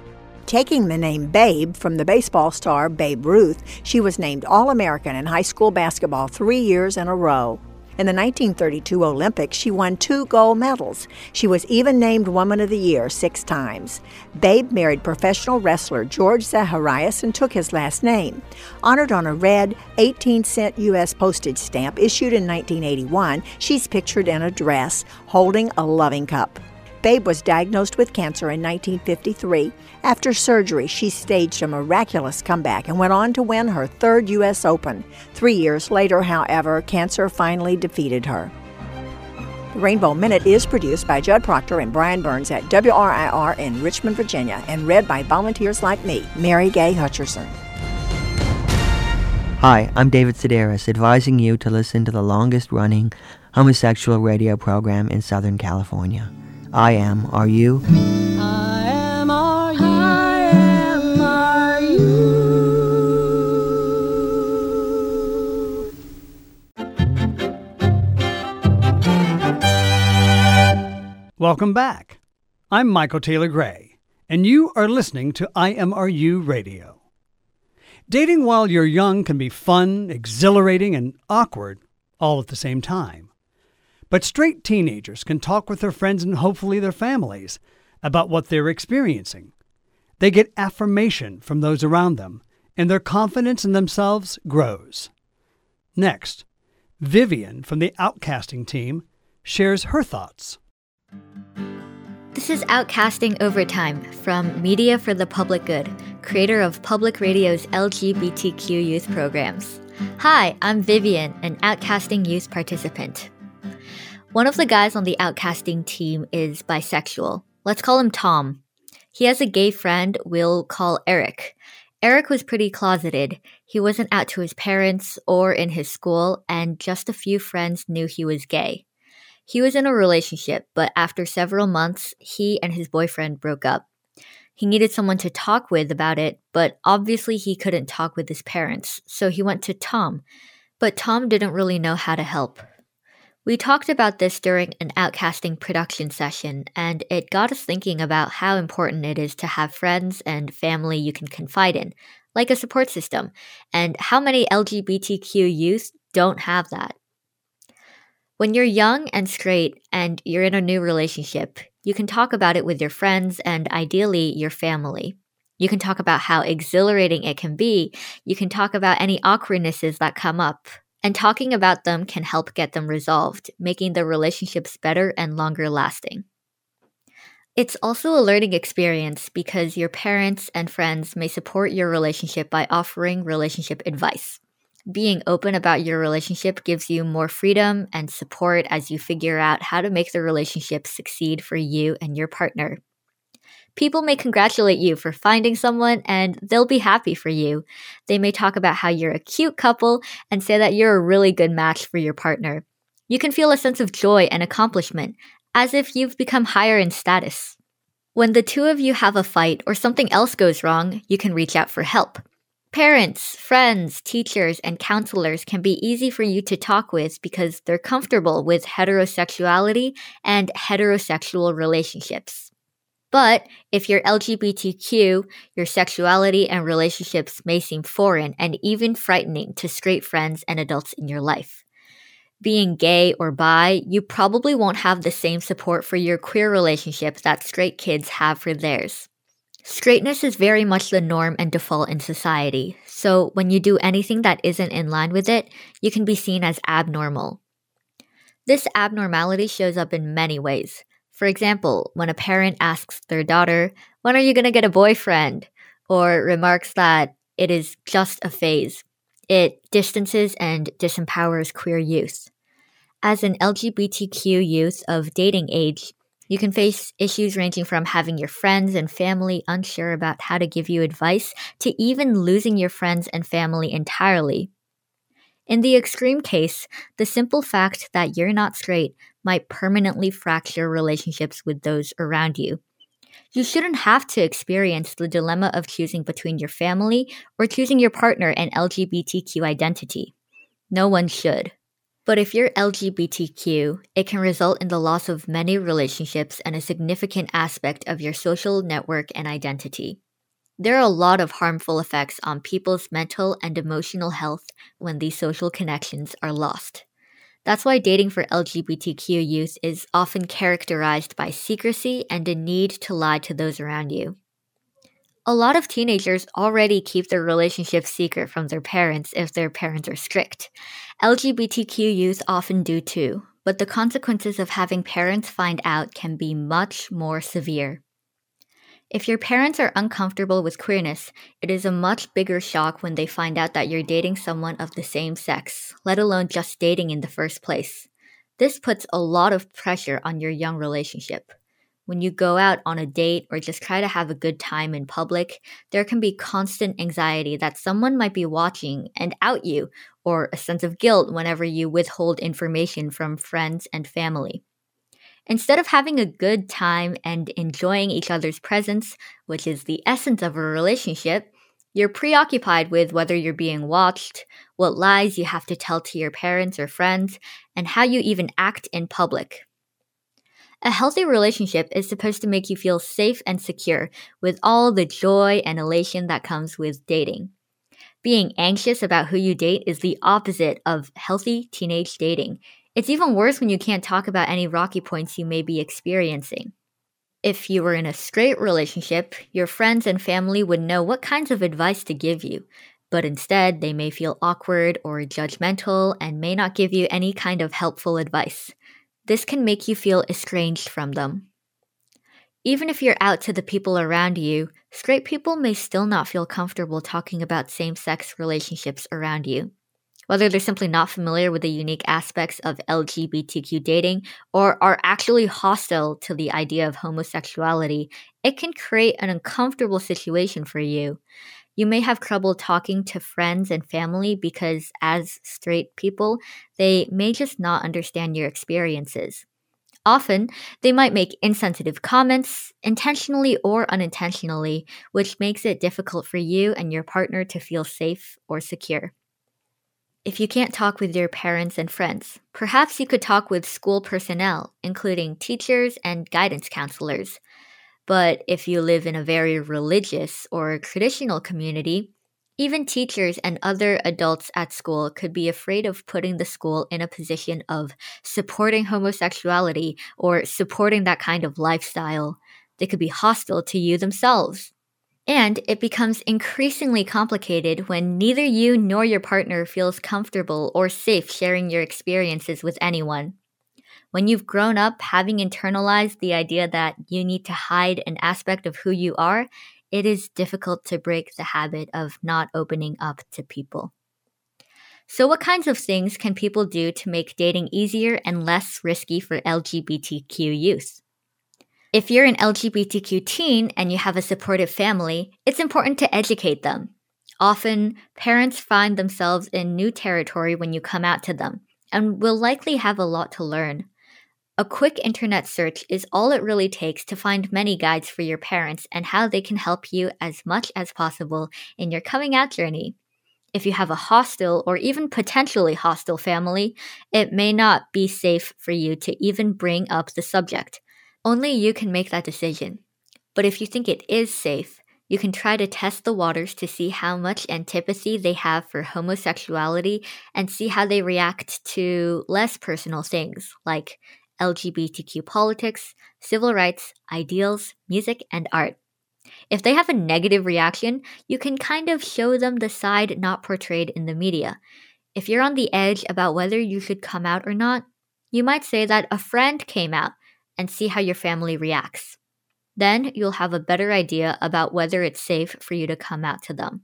Taking the name Babe from the baseball star Babe Ruth, she was named All American in high school basketball three years in a row. In the 1932 Olympics, she won two gold medals. She was even named Woman of the Year six times. Babe married professional wrestler George Zaharias and took his last name. Honored on a red 18 cent U.S. postage stamp issued in 1981, she's pictured in a dress holding a loving cup. Babe was diagnosed with cancer in 1953. After surgery, she staged a miraculous comeback and went on to win her third U.S. Open. Three years later, however, cancer finally defeated her. The Rainbow Minute is produced by Judd Proctor and Brian Burns at WRIR in Richmond, Virginia, and read by volunteers like me, Mary Gay Hutcherson. Hi, I'm David Sedaris, advising you to listen to the longest running homosexual radio program in Southern California. I am, are you? I am, are you? I am, are you? Welcome back. I'm Michael Taylor Gray, and you are listening to IMRU Radio. Dating while you're young can be fun, exhilarating, and awkward all at the same time. But straight teenagers can talk with their friends and hopefully their families about what they're experiencing. They get affirmation from those around them, and their confidence in themselves grows. Next, Vivian from the Outcasting team shares her thoughts. This is Outcasting Overtime from Media for the Public Good, creator of Public Radio's LGBTQ youth programs. Hi, I'm Vivian, an Outcasting youth participant. One of the guys on the Outcasting team is bisexual. Let's call him Tom. He has a gay friend we'll call Eric. Eric was pretty closeted. He wasn't out to his parents or in his school, and just a few friends knew he was gay. He was in a relationship, but after several months, he and his boyfriend broke up. He needed someone to talk with about it, but obviously he couldn't talk with his parents, so he went to Tom. But Tom didn't really know how to help. We talked about this during an outcasting production session, and it got us thinking about how important it is to have friends and family you can confide in, like a support system, and how many LGBTQ youth don't have that. When you're young and straight and you're in a new relationship, you can talk about it with your friends and ideally your family. You can talk about how exhilarating it can be. You can talk about any awkwardnesses that come up. And talking about them can help get them resolved, making the relationships better and longer lasting. It's also a learning experience because your parents and friends may support your relationship by offering relationship advice being open about your relationship gives you more freedom and support as you figure out how to make the relationship succeed for you and your partner. People may congratulate you for finding someone and they'll be happy for you. They may talk about how you're a cute couple and say that you're a really good match for your partner. You can feel a sense of joy and accomplishment, as if you've become higher in status. When the two of you have a fight or something else goes wrong, you can reach out for help. Parents, friends, teachers, and counselors can be easy for you to talk with because they're comfortable with heterosexuality and heterosexual relationships. But if you're LGBTQ, your sexuality and relationships may seem foreign and even frightening to straight friends and adults in your life. Being gay or bi, you probably won't have the same support for your queer relationship that straight kids have for theirs. Straightness is very much the norm and default in society, so when you do anything that isn't in line with it, you can be seen as abnormal. This abnormality shows up in many ways. For example, when a parent asks their daughter, When are you going to get a boyfriend? or remarks that it is just a phase. It distances and disempowers queer youth. As an LGBTQ youth of dating age, you can face issues ranging from having your friends and family unsure about how to give you advice to even losing your friends and family entirely. In the extreme case, the simple fact that you're not straight might permanently fracture relationships with those around you. You shouldn't have to experience the dilemma of choosing between your family or choosing your partner and LGBTQ identity. No one should. But if you're LGBTQ, it can result in the loss of many relationships and a significant aspect of your social network and identity. There are a lot of harmful effects on people's mental and emotional health when these social connections are lost. That's why dating for LGBTQ youth is often characterized by secrecy and a need to lie to those around you. A lot of teenagers already keep their relationship secret from their parents if their parents are strict. LGBTQ youth often do too, but the consequences of having parents find out can be much more severe. If your parents are uncomfortable with queerness, it is a much bigger shock when they find out that you're dating someone of the same sex, let alone just dating in the first place. This puts a lot of pressure on your young relationship. when you go out on a date or just try to have a good time in public, there can be constant anxiety that someone might be watching and out you, or a sense of guilt whenever you withhold information from friends and family. Instead of having a good time and enjoying each other's presence, which is the essence of a relationship, you're preoccupied with whether you're being watched, what lies you have to tell to your parents or friends, and how you even act in public. A healthy relationship is supposed to make you feel safe and secure with all the joy and elation that comes with dating. Being anxious about who you date is the opposite of healthy teenage dating. It's even worse when you can't talk about any rocky points you may be experiencing. If you were in a straight relationship, your friends and family would know what kinds of advice to give you, but instead they may feel awkward or judgmental and may not give you any kind of helpful advice. This can make you feel estranged from them. Even if you're out to the people around you, straight people may still not feel comfortable talking about same sex relationships around you. Whether they're simply not familiar with the unique aspects of LGBTQ dating or are actually hostile to the idea of homosexuality, it can create an uncomfortable situation for you. You may have trouble talking to friends and family because, as straight people, they may just not understand your experiences. Often, they might make insensitive comments, intentionally or unintentionally, which makes it difficult for you and your partner to feel safe or secure. If you can't talk with your parents and friends, perhaps you could talk with school personnel, including teachers and guidance counselors. But if you live in a very religious or traditional community, even teachers and other adults at school could be afraid of putting the school in a position of supporting homosexuality or supporting that kind of lifestyle. They could be hostile to you themselves. And it becomes increasingly complicated when neither you nor your partner feels comfortable or safe sharing your experiences with anyone. When you've grown up having internalized the idea that you need to hide an aspect of who you are, it is difficult to break the habit of not opening up to people. So, what kinds of things can people do to make dating easier and less risky for LGBTQ youth? If you're an LGBTQ teen and you have a supportive family, it's important to educate them. Often, parents find themselves in new territory when you come out to them and will likely have a lot to learn. A quick internet search is all it really takes to find many guides for your parents and how they can help you as much as possible in your coming out journey. If you have a hostile or even potentially hostile family, it may not be safe for you to even bring up the subject. Only you can make that decision. But if you think it is safe, you can try to test the waters to see how much antipathy they have for homosexuality and see how they react to less personal things like LGBTQ politics, civil rights, ideals, music, and art. If they have a negative reaction, you can kind of show them the side not portrayed in the media. If you're on the edge about whether you should come out or not, you might say that a friend came out and see how your family reacts. Then you'll have a better idea about whether it's safe for you to come out to them.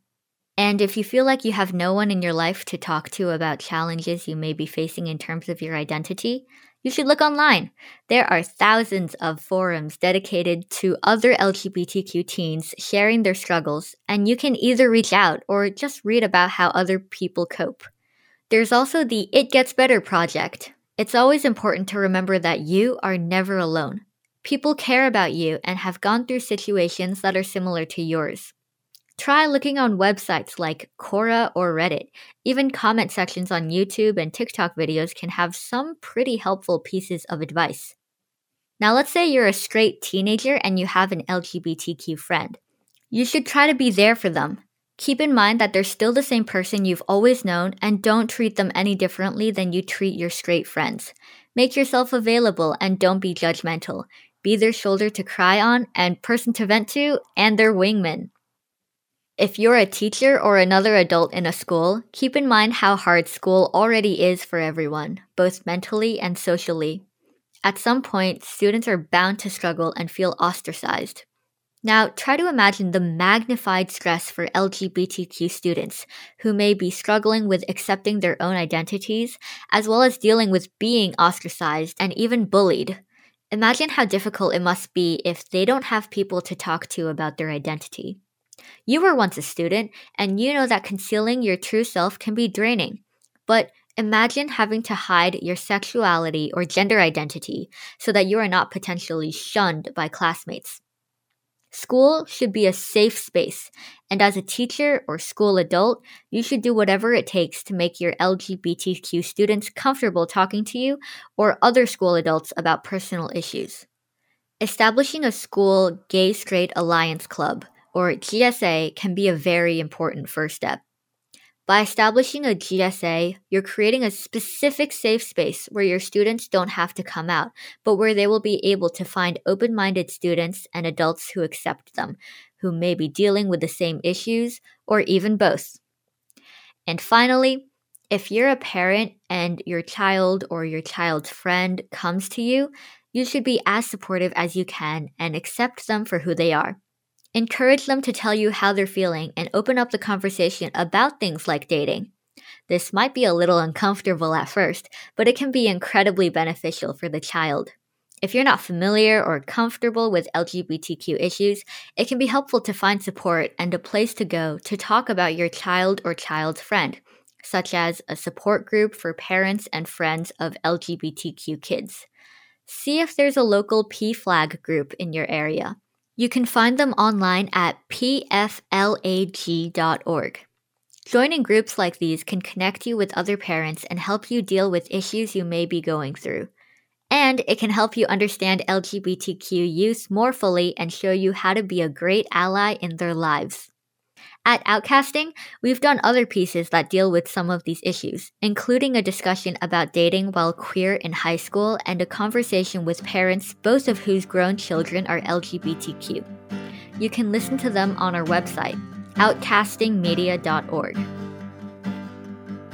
And if you feel like you have no one in your life to talk to about challenges you may be facing in terms of your identity, you should look online. There are thousands of forums dedicated to other LGBTQ teens sharing their struggles, and you can either reach out or just read about how other people cope. There's also the It Gets Better project, it's always important to remember that you are never alone. People care about you and have gone through situations that are similar to yours. Try looking on websites like Quora or Reddit. Even comment sections on YouTube and TikTok videos can have some pretty helpful pieces of advice. Now, let's say you're a straight teenager and you have an LGBTQ friend. You should try to be there for them. Keep in mind that they're still the same person you've always known and don't treat them any differently than you treat your straight friends. Make yourself available and don't be judgmental. Be their shoulder to cry on and person to vent to and their wingman. If you're a teacher or another adult in a school, keep in mind how hard school already is for everyone, both mentally and socially. At some point, students are bound to struggle and feel ostracized. Now, try to imagine the magnified stress for LGBTQ students who may be struggling with accepting their own identities, as well as dealing with being ostracized and even bullied. Imagine how difficult it must be if they don't have people to talk to about their identity. You were once a student, and you know that concealing your true self can be draining. But imagine having to hide your sexuality or gender identity so that you are not potentially shunned by classmates. School should be a safe space, and as a teacher or school adult, you should do whatever it takes to make your LGBTQ students comfortable talking to you or other school adults about personal issues. Establishing a school gay straight alliance club, or GSA, can be a very important first step. By establishing a GSA, you're creating a specific safe space where your students don't have to come out, but where they will be able to find open minded students and adults who accept them, who may be dealing with the same issues, or even both. And finally, if you're a parent and your child or your child's friend comes to you, you should be as supportive as you can and accept them for who they are. Encourage them to tell you how they're feeling and open up the conversation about things like dating. This might be a little uncomfortable at first, but it can be incredibly beneficial for the child. If you're not familiar or comfortable with LGBTQ issues, it can be helpful to find support and a place to go to talk about your child or child's friend, such as a support group for parents and friends of LGBTQ kids. See if there's a local PFLAG group in your area. You can find them online at pflag.org. Joining groups like these can connect you with other parents and help you deal with issues you may be going through. And it can help you understand LGBTQ youth more fully and show you how to be a great ally in their lives. At Outcasting, we've done other pieces that deal with some of these issues, including a discussion about dating while queer in high school and a conversation with parents, both of whose grown children are LGBTQ. You can listen to them on our website, outcastingmedia.org.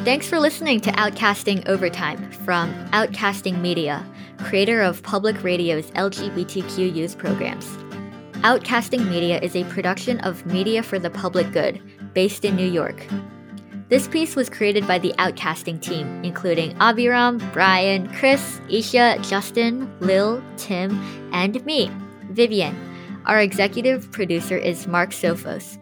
Thanks for listening to Outcasting Overtime from Outcasting Media, creator of public radio's LGBTQ youth programs. Outcasting Media is a production of Media for the Public Good, based in New York. This piece was created by the Outcasting team, including Abiram, Brian, Chris, Isha, Justin, Lil, Tim, and me, Vivian. Our executive producer is Mark Sophos.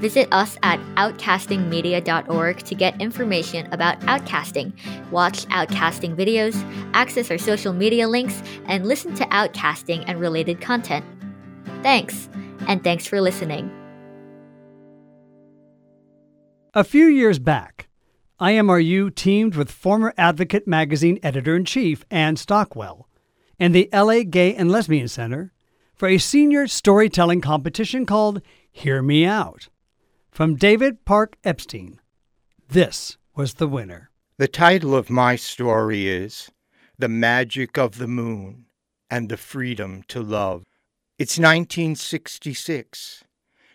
Visit us at outcastingmedia.org to get information about outcasting, watch outcasting videos, access our social media links, and listen to outcasting and related content. Thanks, and thanks for listening. A few years back, IMRU teamed with former Advocate magazine editor in chief Anne Stockwell and the LA Gay and Lesbian Center for a senior storytelling competition called Hear Me Out. From David Park Epstein, this was the winner. The title of my story is The Magic of the Moon and the Freedom to Love. It's 1966,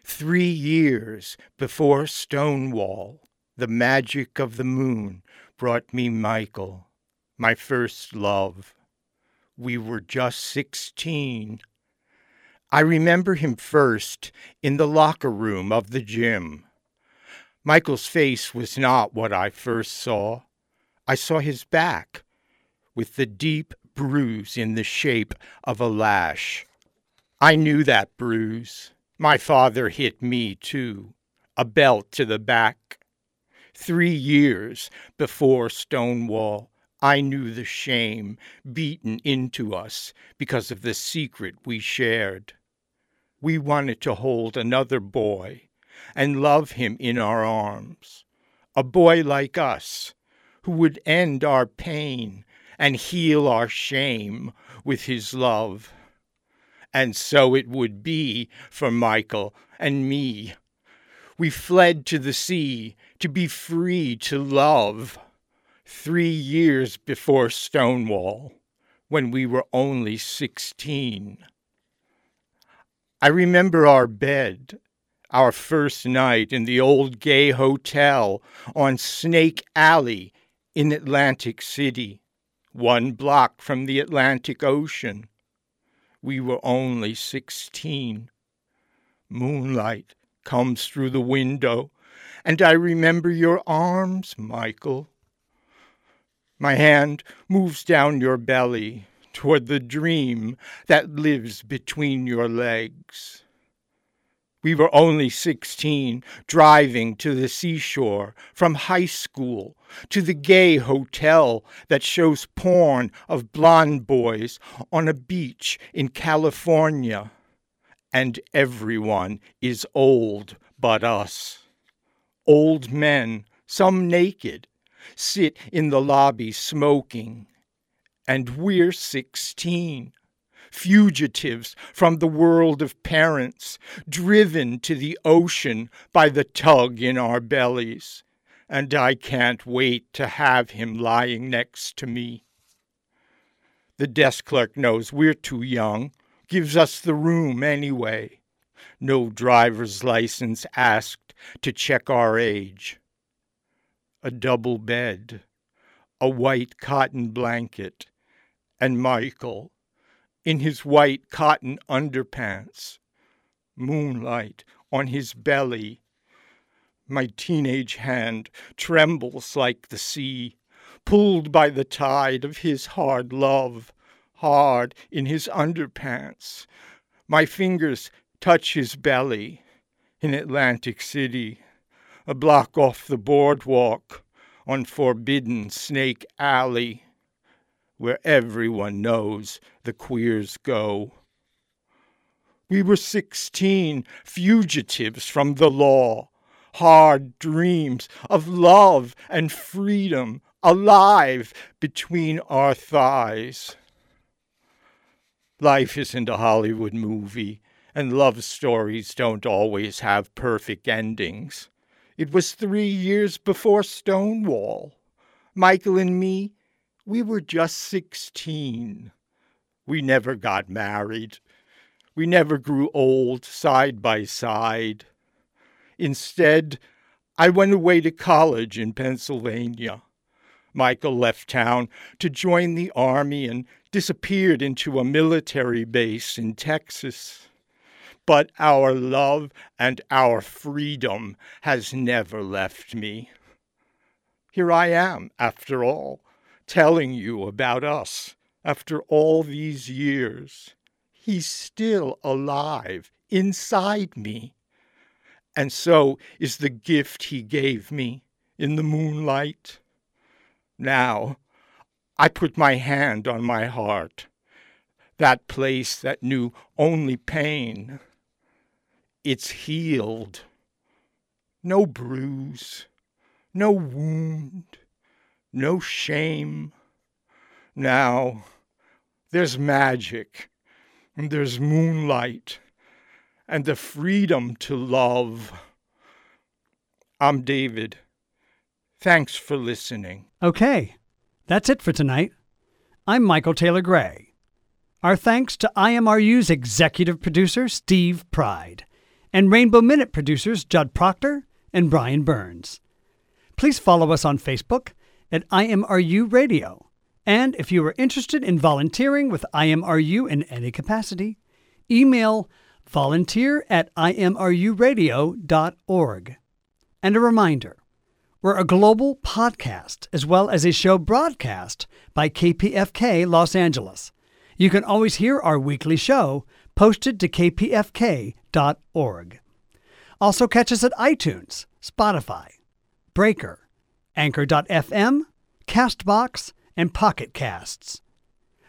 three years before Stonewall. The magic of the moon brought me Michael, my first love. We were just 16. I remember him first in the locker room of the gym. Michael's face was not what I first saw. I saw his back, with the deep bruise in the shape of a lash. I knew that bruise. My father hit me, too. A belt to the back. Three years before Stonewall, I knew the shame beaten into us because of the secret we shared. We wanted to hold another boy and love him in our arms. A boy like us, who would end our pain and heal our shame with his love. And so it would be for Michael and me. We fled to the sea to be free to love. Three years before Stonewall, when we were only 16. I remember our bed, our first night in the old gay hotel on Snake Alley in Atlantic City, one block from the Atlantic Ocean. We were only sixteen. Moonlight comes through the window, and I remember your arms, Michael. My hand moves down your belly toward the dream that lives between your legs. We were only 16, driving to the seashore from high school to the gay hotel that shows porn of blonde boys on a beach in California. And everyone is old but us. Old men, some naked, sit in the lobby smoking. And we're 16 fugitives from the world of parents, driven to the ocean by the tug in our bellies. And I can't wait to have him lying next to me. The desk clerk knows we're too young, gives us the room anyway. No driver's license asked to check our age. A double bed, a white cotton blanket, and Michael in his white cotton underpants, moonlight on his belly. My teenage hand trembles like the sea, pulled by the tide of his hard love, hard in his underpants. My fingers touch his belly in Atlantic City, a block off the boardwalk on Forbidden Snake Alley where everyone knows the queers go. We were sixteen, fugitives from the law, hard dreams of love and freedom alive between our thighs. Life isn't a Hollywood movie, and love stories don't always have perfect endings. It was three years before Stonewall. Michael and me we were just 16. We never got married. We never grew old side by side. Instead, I went away to college in Pennsylvania. Michael left town to join the army and disappeared into a military base in Texas. But our love and our freedom has never left me. Here I am, after all, telling you about us after all these years. He's still alive inside me. And so is the gift he gave me in the moonlight. Now, I put my hand on my heart, that place that knew only pain. It's healed. No bruise, no wound no shame. Now, there's magic, and there's moonlight, and the freedom to love. I'm David. Thanks for listening. Okay, that's it for tonight. I'm Michael Taylor Gray. Our thanks to IMRU's executive producer, Steve Pride, and Rainbow Minute producers, Judd Proctor and Brian Burns. Please follow us on Facebook at IMRU Radio. And if you are interested in volunteering with IMRU in any capacity, email volunteer at imruradio.org. And a reminder we're a global podcast as well as a show broadcast by KPFK Los Angeles. You can always hear our weekly show posted to kpfk.org. Also, catch us at iTunes, Spotify, Breaker, Anchor.fm, Castbox, and Pocket Casts.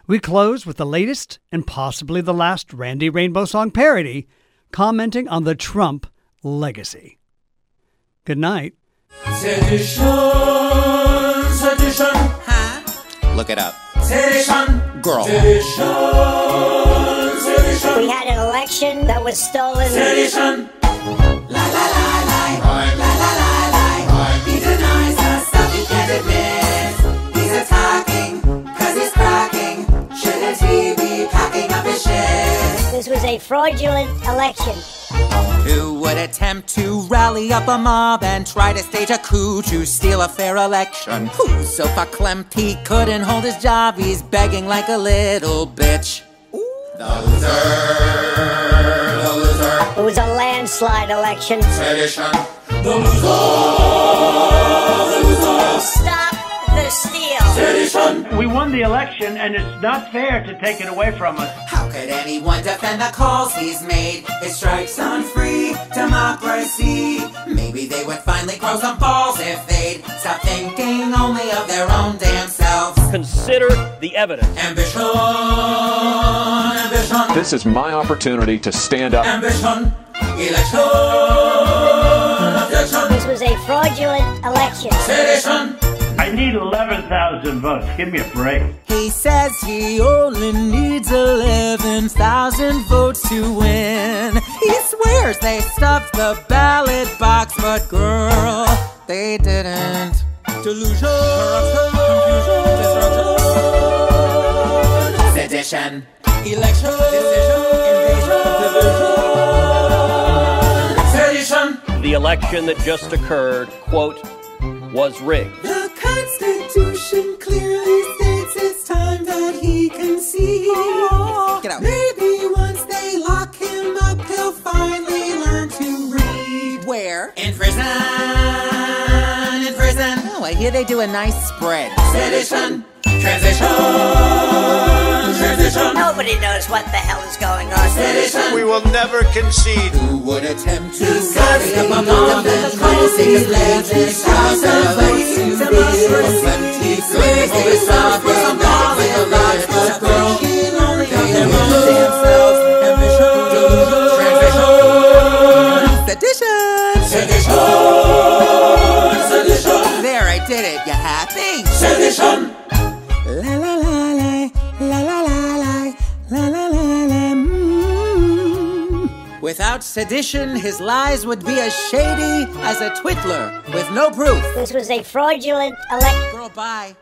We close with the latest and possibly the last Randy Rainbow song parody, commenting on the Trump legacy. Good night. Sedition, sedition. Huh? Look it up. Sedition. Girl. Sedition, sedition. We had an election that was stolen. Sedition. This was a fraudulent election. Who would attempt to rally up a mob and try to stage a coup to steal a fair election? Who's so verklempt he couldn't hold his job? He's begging like a little bitch. The loser, the loser, It was a landslide election. sedition. The loser, the loser. Stop the steal. We won the election, and it's not fair to take it away from us. How could anyone defend the calls he's made? It strikes on free democracy. Maybe they would finally grow some balls if they'd stop thinking only of their own damn selves. Consider the evidence. Ambition, ambition, This is my opportunity to stand up. ambition, election, objection, This was a fraudulent election. sedition. I need 11,000 votes. Give me a break. He says he only needs 11,000 votes to win. He swears they stuffed the ballot box, but girl, they didn't. Delusion, corruption, confusion, destruction, sedition, election, decision, invasion, delusion, sedition. The election that just occurred, quote, was rigged. The Constitution clearly states it's time that he can see. Get out. Maybe once they lock him up, he'll finally learn to read. Where? In prison. In prison. Oh, I hear they do a nice spread. Sedition. Transition. Transition. Nobody knows what the hell is going on. Sedition. We will never concede. Who would attempt to carry up a mob and try to save his legs? His house of votes to be plenty. Clearly, they stop for some balls in the lives of girls. Only of their own themselves. Ambition, transition, sedition, sedition, sedition. There, I did it. You happy? Sedition. Without sedition, his lies would be as shady as a twiddler with no proof. This was a fraudulent election. Girl, bye.